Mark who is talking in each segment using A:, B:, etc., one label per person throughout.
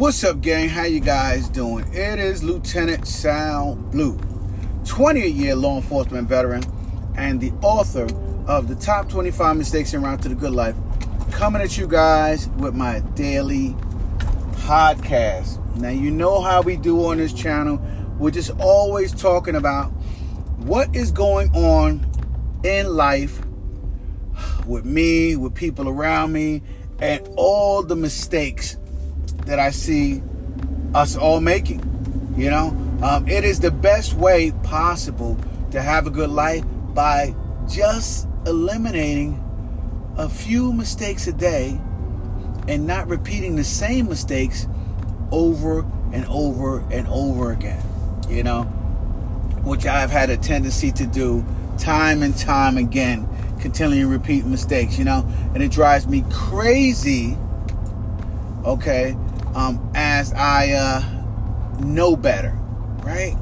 A: What's up, gang? How you guys doing? It is Lieutenant Sal Blue, 20 year law enforcement veteran and the author of the top 25 mistakes en route to the good life, coming at you guys with my daily podcast. Now, you know how we do on this channel. We're just always talking about what is going on in life with me, with people around me, and all the mistakes that I see us all making. You know, um, it is the best way possible to have a good life by just eliminating a few mistakes a day and not repeating the same mistakes over and over and over again. You know, which I've had a tendency to do time and time again, continually repeat mistakes, you know, and it drives me crazy, okay, um, as I uh, know better, right?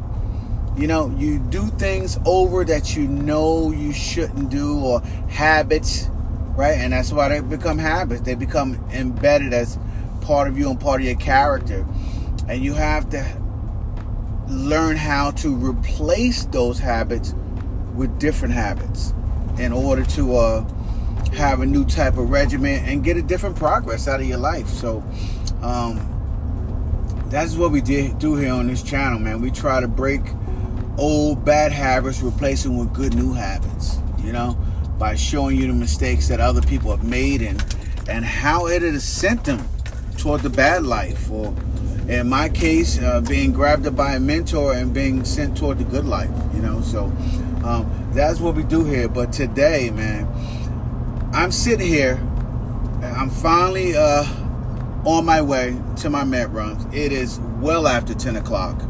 A: You know, you do things over that you know you shouldn't do, or habits, right? And that's why they become habits. They become embedded as part of you and part of your character. And you have to learn how to replace those habits with different habits in order to uh, have a new type of regimen and get a different progress out of your life. So, um, that's what we did do here on this channel, man. We try to break old bad habits, replace them with good new habits. You know, by showing you the mistakes that other people have made and and how it has sent them toward the bad life, or in my case, uh, being grabbed by a mentor and being sent toward the good life. You know, so um, that's what we do here. But today, man, I'm sitting here. I'm finally. Uh, on my way to my med runs. It is well after 10 o'clock.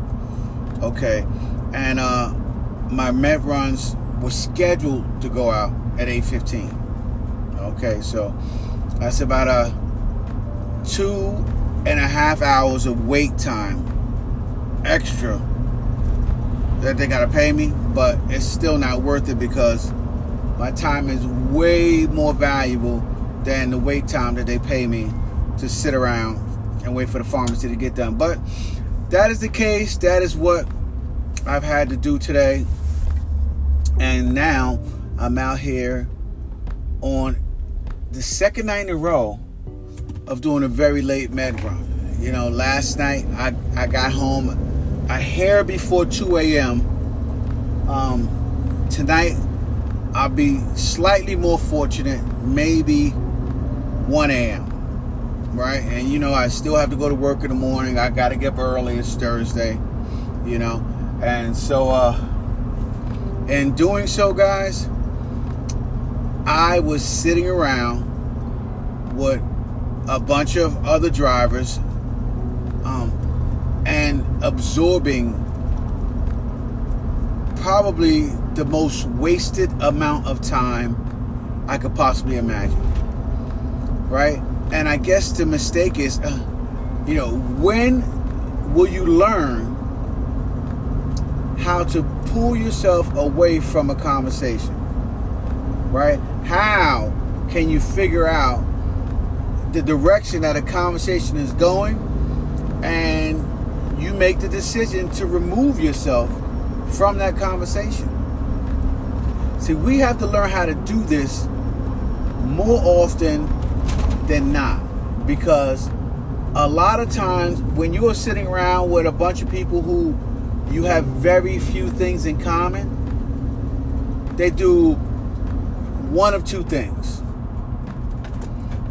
A: Okay. And uh, my med runs were scheduled to go out at 8.15. Okay. So that's about a two and a half hours of wait time extra that they got to pay me. But it's still not worth it because my time is way more valuable than the wait time that they pay me to sit around and wait for the pharmacy to get done. But that is the case. That is what I've had to do today. And now I'm out here on the second night in a row of doing a very late med run. You know, last night I, I got home a hair before 2 a.m. Um, tonight I'll be slightly more fortunate, maybe 1 a.m right? And you know, I still have to go to work in the morning. I got to get up early. It's Thursday, you know, and so uh, in doing so, guys, I was sitting around with a bunch of other drivers um, and absorbing probably the most wasted amount of time I could possibly imagine. Right? And I guess the mistake is, uh, you know, when will you learn how to pull yourself away from a conversation? Right? How can you figure out the direction that a conversation is going and you make the decision to remove yourself from that conversation? See, we have to learn how to do this more often than not. Because a lot of times when you are sitting around with a bunch of people who you have very few things in common, they do one of two things.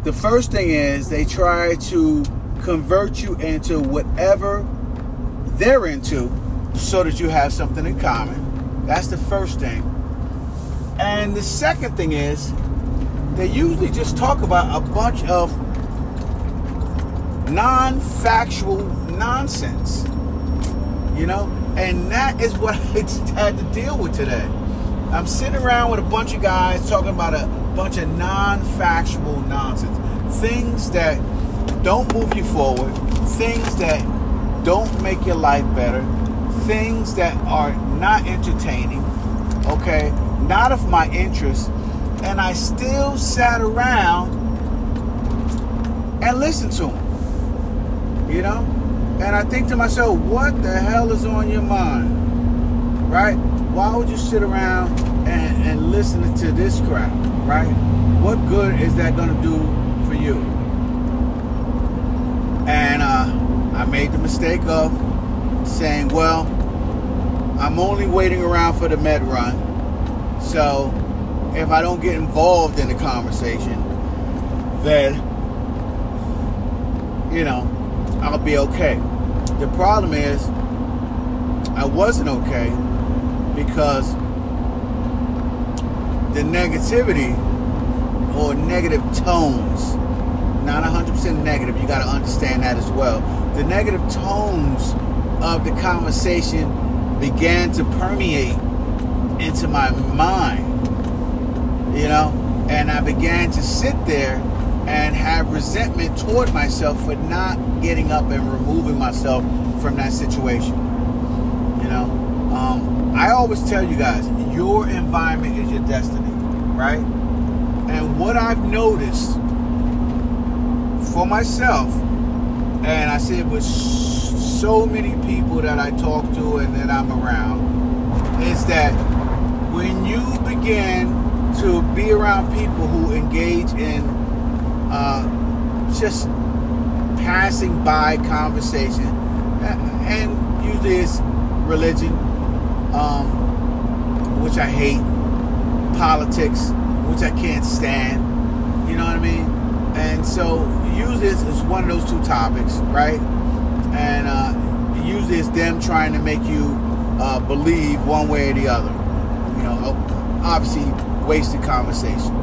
A: The first thing is they try to convert you into whatever they're into so that you have something in common. That's the first thing. And the second thing is they usually just talk about a bunch of non factual nonsense. You know? And that is what I had to deal with today. I'm sitting around with a bunch of guys talking about a bunch of non factual nonsense. Things that don't move you forward, things that don't make your life better, things that are not entertaining, okay? Not of my interest and I still sat around and listened to him. You know? And I think to myself, what the hell is on your mind? Right? Why would you sit around and, and listen to this crap? Right? What good is that going to do for you? And uh, I made the mistake of saying, well, I'm only waiting around for the med run. So if I don't get involved in the conversation, then, you know, I'll be okay. The problem is, I wasn't okay because the negativity or negative tones, not 100% negative, you got to understand that as well. The negative tones of the conversation began to permeate into my mind, you know, and I began to sit there and have resentment toward myself for not getting up and removing myself from that situation. You know, um, I always tell you guys, your environment is your destiny, right? And what I've noticed for myself, and I see it with so many people that I talk to and that I'm around, is that when you begin be around people who engage in uh, just passing by conversation, and usually it's religion, um, which I hate, politics, which I can't stand. You know what I mean? And so usually it's, one of those two topics, right? And uh, usually it's them trying to make you uh, believe one way or the other. You know, obviously wasted conversation.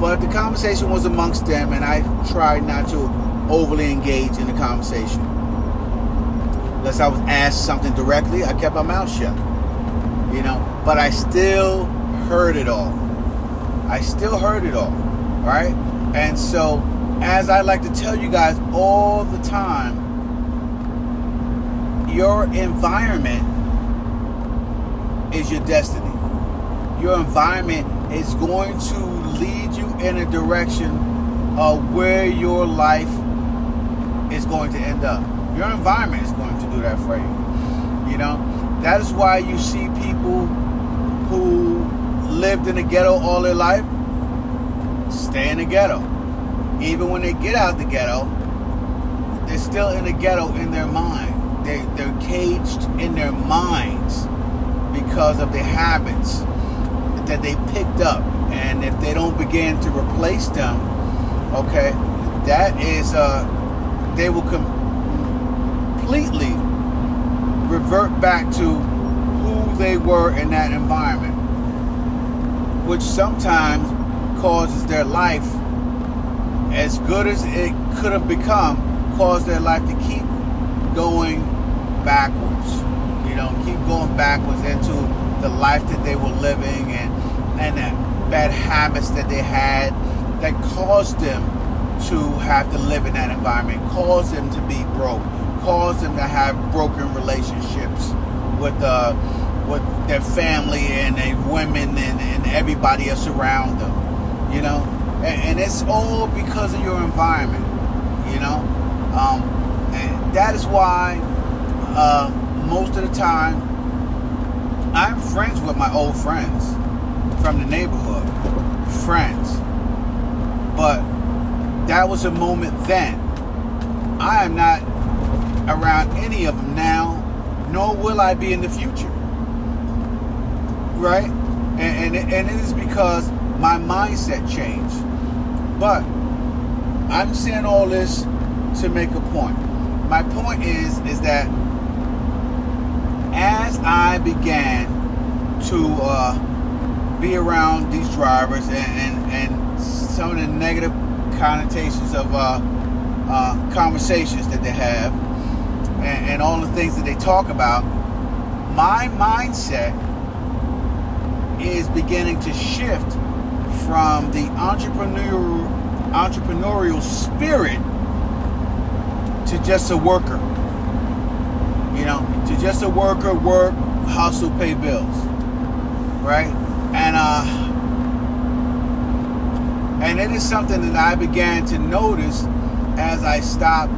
A: But the conversation was amongst them, and I tried not to overly engage in the conversation. Unless I was asked something directly, I kept my mouth shut. You know, but I still heard it all. I still heard it all, right? And so, as I like to tell you guys all the time, your environment is your destiny. Your environment is going to lead you in a direction of where your life is going to end up. Your environment is going to do that for you. You know, that is why you see people who lived in the ghetto all their life stay in the ghetto. Even when they get out the ghetto, they're still in the ghetto in their mind. They, they're caged in their minds because of their habits that they picked up and if they don't begin to replace them, okay, that is uh, they will completely revert back to who they were in that environment, which sometimes causes their life, as good as it could have become, cause their life to keep going backwards. You know, keep going backwards into the life that they were living and and that bad habits that they had that caused them to have to live in that environment, caused them to be broke, caused them to have broken relationships with uh, with their family and their women and, and everybody else around them, you know. And, and it's all because of your environment, you know. Um, and that is why uh, most of the time I'm friends with my old friends from the neighborhood friends. But that was a moment then. I am not around any of them now, nor will I be in the future. Right? And, and, and it is because my mindset changed. But I'm saying all this to make a point. My point is is that as I began to uh, be around these drivers and, and, and some of the negative connotations of uh, uh, conversations that they have and, and all the things that they talk about, my mindset is beginning to shift from the entrepreneurial entrepreneurial spirit to just a worker. You know, to just a worker, work, hustle, pay bills. Right? And uh, and it is something that I began to notice as I stopped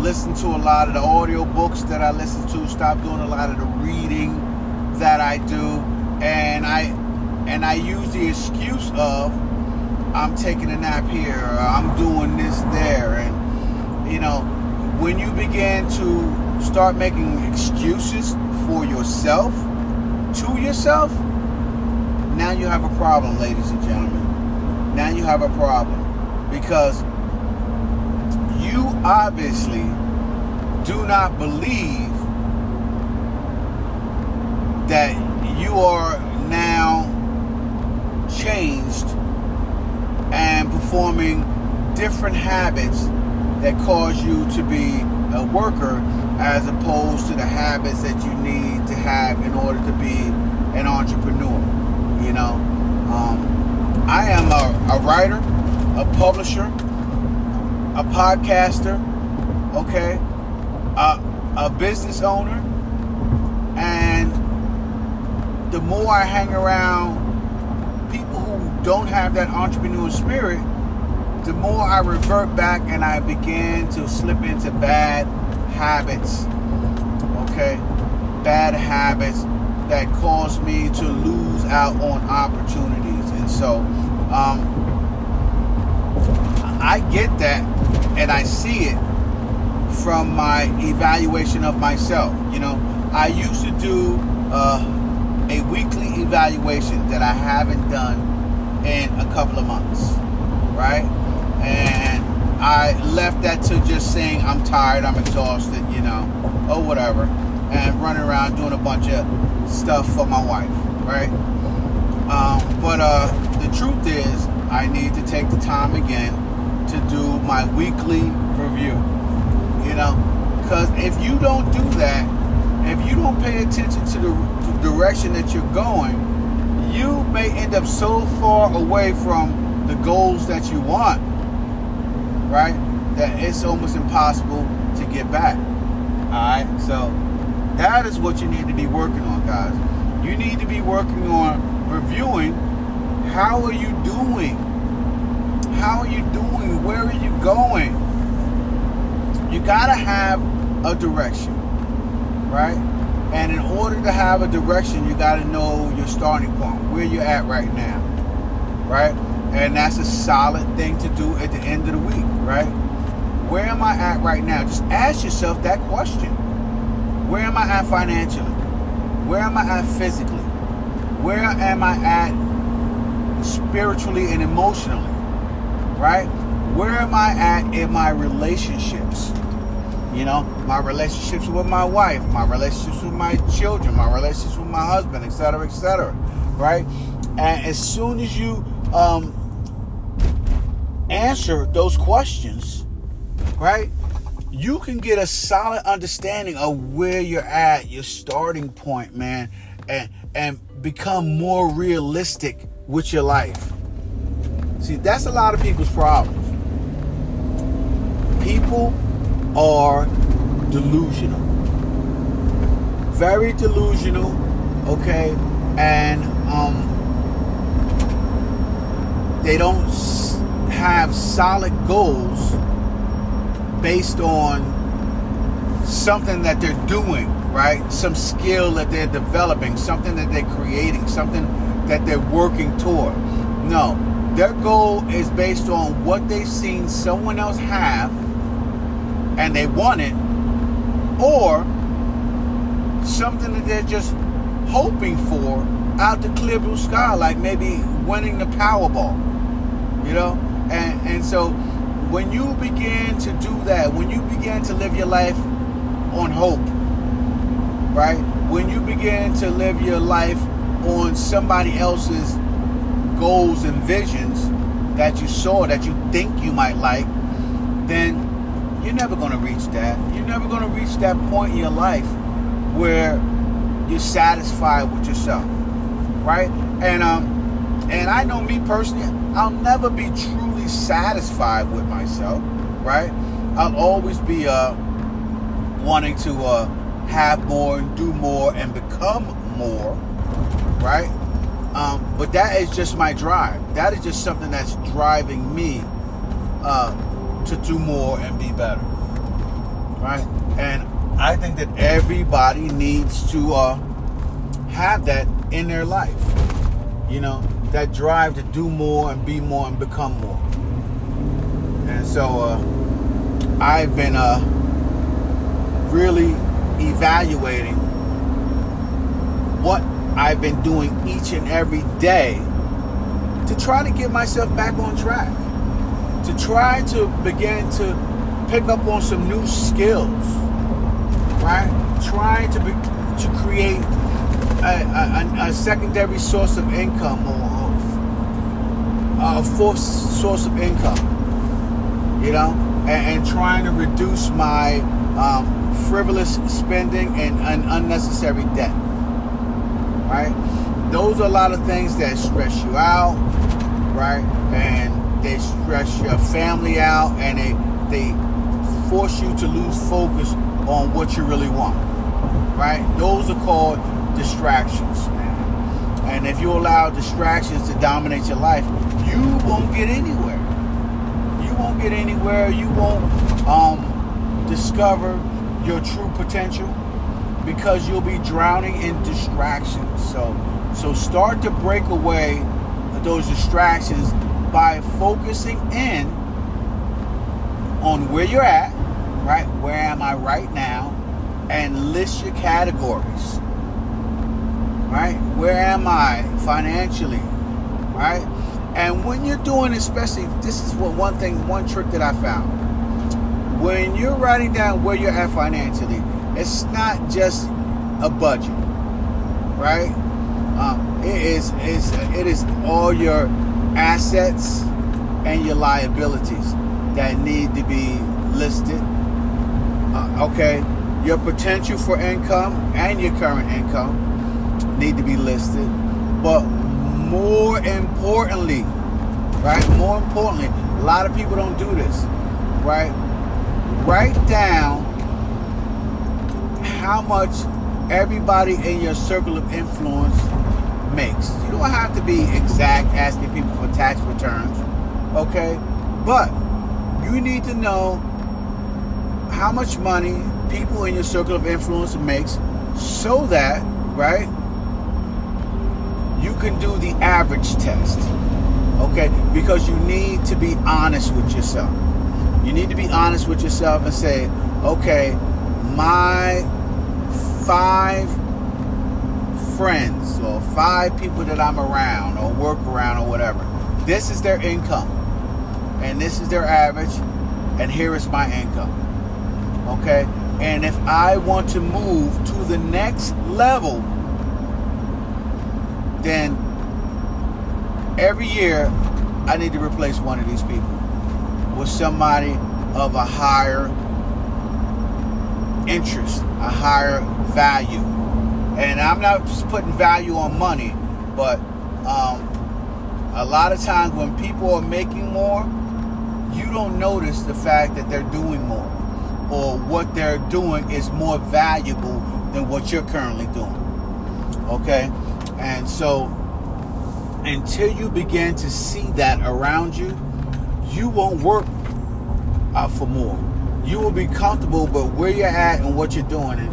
A: listening to a lot of the audio books that I listen to, stop doing a lot of the reading that I do, and I and I use the excuse of I'm taking a nap here, or I'm doing this there, and you know, when you begin to start making excuses for yourself to yourself, now you have a problem, ladies and gentlemen. Now you have a problem because you obviously do not believe that you are now changed and performing different habits that cause you to be a worker as opposed to the habits that you need to have in order to be an entrepreneur. You know, um, I am a, a writer, a publisher, a podcaster, okay, a, a business owner, and the more I hang around people who don't have that entrepreneurial spirit, the more I revert back and I begin to slip into bad habits. Okay? Bad habits that caused me to lose out on opportunities. And so, um, I get that and I see it from my evaluation of myself. You know, I used to do uh, a weekly evaluation that I haven't done in a couple of months, right? And I left that to just saying I'm tired, I'm exhausted, you know, or whatever, and running around doing a bunch of stuff for my wife, right? Um, but uh, the truth is, I need to take the time again to do my weekly review, you know, because if you don't do that, if you don't pay attention to the, to the direction that you're going, you may end up so far away from the goals that you want right? That it's almost impossible to get back. Alright? So that is what you need to be working on, guys. You need to be working on reviewing how are you doing? How are you doing? Where are you going? You gotta have a direction, right? And in order to have a direction, you gotta know your starting point, where you're at right now, right? And that's a solid thing to do at the end of the week, right? Where am I at right now? Just ask yourself that question. Where am I at financially? Where am I at physically? Where am I at spiritually and emotionally? Right? Where am I at in my relationships? You know, my relationships with my wife, my relationships with my children, my relationships with my husband, etc., etc. Right? And as soon as you um, answer those questions, right? You can get a solid understanding of where you're at, your starting point, man, and and become more realistic with your life. See, that's a lot of people's problems. People are delusional. Very delusional, okay? And um they don't have solid goals based on something that they're doing, right? Some skill that they're developing, something that they're creating, something that they're working toward. No, their goal is based on what they've seen someone else have and they want it, or something that they're just hoping for out the clear blue sky, like maybe winning the Powerball, you know? And, and so when you begin to do that, when you begin to live your life on hope, right? When you begin to live your life on somebody else's goals and visions that you saw that you think you might like, then you're never going to reach that. You're never going to reach that point in your life where you're satisfied with yourself, right? And um, and I know me personally, I'll never be satisfied with myself, right? I'll always be uh, wanting to uh, have more and do more and become more, right? Um, but that is just my drive. That is just something that's driving me uh, to do more and be better. right? And I think that everybody needs to uh, have that in their life. You know, that drive to do more and be more and become more. So uh, I've been uh, really evaluating what I've been doing each and every day to try to get myself back on track, to try to begin to pick up on some new skills, right? Trying to be, to create a, a, a secondary source of income or a fourth source of income, you know, and, and trying to reduce my um, frivolous spending and, and unnecessary debt, right? Those are a lot of things that stress you out, right? And they stress your family out and they, they force you to lose focus on what you really want, right? Those are called distractions, man. And if you allow distractions to dominate your life, you won't get anywhere. Won't get anywhere. You won't um, discover your true potential because you'll be drowning in distractions. So, so start to break away those distractions by focusing in on where you're at, right? Where am I right now? And list your categories, right? Where am I financially, right? And when you're doing, especially, this is what one thing, one trick that I found. When you're writing down where you're at financially, it's not just a budget, right? Um, it is it is all your assets and your liabilities that need to be listed. Uh, okay, your potential for income and your current income need to be listed, but more importantly, right? More importantly, a lot of people don't do this, right? Write down how much everybody in your circle of influence makes. You don't have to be exact asking people for tax returns, okay? But you need to know how much money people in your circle of influence makes so that, right, can do the average test. Okay? Because you need to be honest with yourself. You need to be honest with yourself and say, okay, my five friends or five people that I'm around or work around or whatever, this is their income. And this is their average. And here is my income. Okay? And if I want to move to the next level, then every year I need to replace one of these people with somebody of a higher interest, a higher value. And I'm not just putting value on money, but um, a lot of times when people are making more, you don't notice the fact that they're doing more or what they're doing is more valuable than what you're currently doing. Okay? And so, until you begin to see that around you, you won't work uh, for more. You will be comfortable, but where you're at and what you're doing, and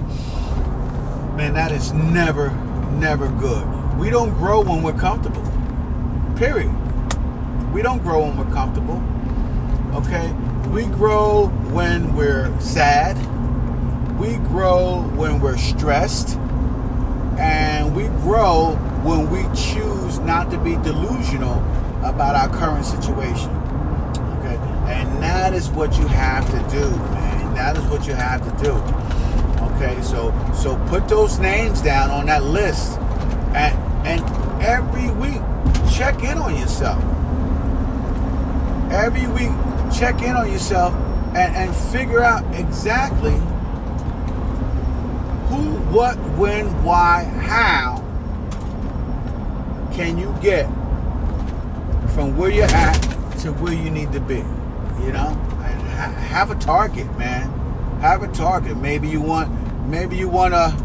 A: man, that is never, never good. We don't grow when we're comfortable. Period. We don't grow when we're comfortable. Okay? We grow when we're sad. We grow when we're stressed and we grow when we choose not to be delusional about our current situation. Okay? And that is what you have to do, man. That is what you have to do. Okay, so so put those names down on that list and and every week check in on yourself. Every week check in on yourself and, and figure out exactly what, when, why, how can you get from where you're at to where you need to be? You know, have a target, man. Have a target. Maybe you want, maybe you want a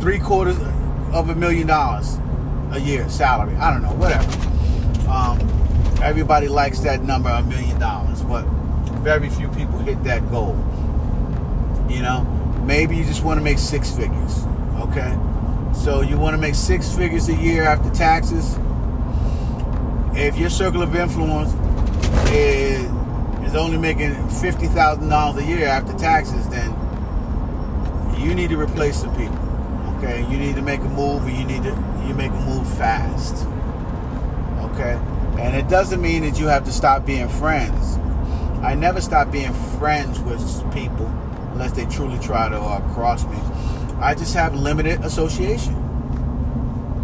A: three quarters of a million dollars a year salary. I don't know, whatever. Um, everybody likes that number, a million dollars, but very few people hit that goal. You know, maybe you just want to make six figures. Okay, so you want to make six figures a year after taxes. If your circle of influence is is only making fifty thousand dollars a year after taxes, then you need to replace some people. Okay, you need to make a move, and you need to you make a move fast. Okay, and it doesn't mean that you have to stop being friends. I never stop being friends with people unless they truly try to uh, cross me. I just have limited association,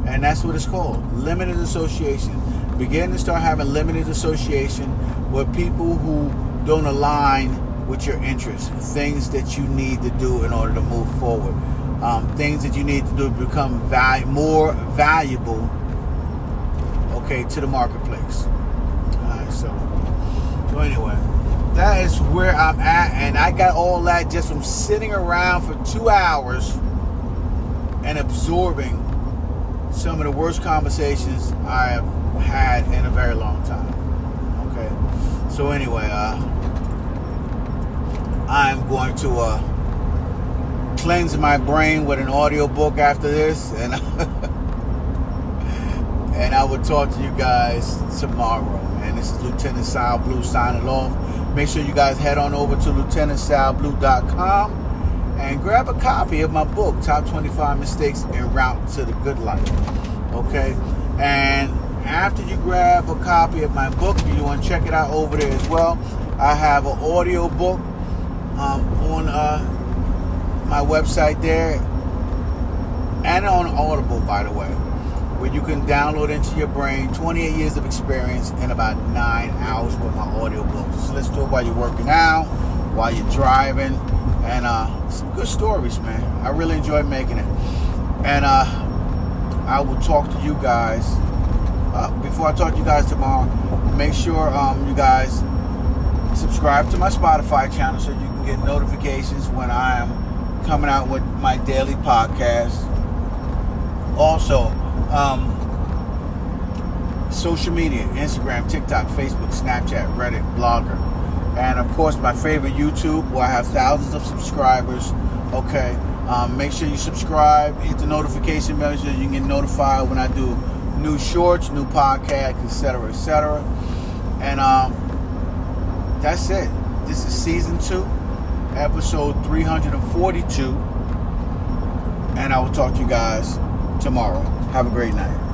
A: and that's what it's called limited association. Begin to start having limited association with people who don't align with your interests, things that you need to do in order to move forward, um, things that you need to do to become val- more valuable, okay, to the marketplace. All right, so, so anyway, that is where I'm at, and I got all that just from sitting around for two hours and absorbing some of the worst conversations I have had in a very long time. Okay, so anyway, uh, I'm going to uh, cleanse my brain with an audio book after this, and and I will talk to you guys tomorrow. And this is Lieutenant Sal Blue signing off. Make sure you guys head on over to lieutenantsalblue.com and grab a copy of my book, Top 25 Mistakes en Route to the Good Life. Okay? And after you grab a copy of my book, if you want to check it out over there as well. I have an audio book um, on uh, my website there and on Audible, by the way, where you can download into your brain 28 years of experience in about nine hours with my audio book. Just listen to it while you're working out, while you're driving, and uh, some good stories, man. I really enjoy making it. And uh, I will talk to you guys. Uh, before I talk to you guys tomorrow, make sure um, you guys subscribe to my Spotify channel so you can get notifications when I am coming out with my daily podcast. Also, um, social media Instagram, TikTok, Facebook, Snapchat, Reddit, Blogger. And of course, my favorite YouTube, where I have thousands of subscribers. Okay, um, make sure you subscribe, hit the notification bell so you can get notified when I do new shorts, new podcasts, etc., etc. And um, that's it. This is season two, episode 342. And I will talk to you guys tomorrow. Have a great night.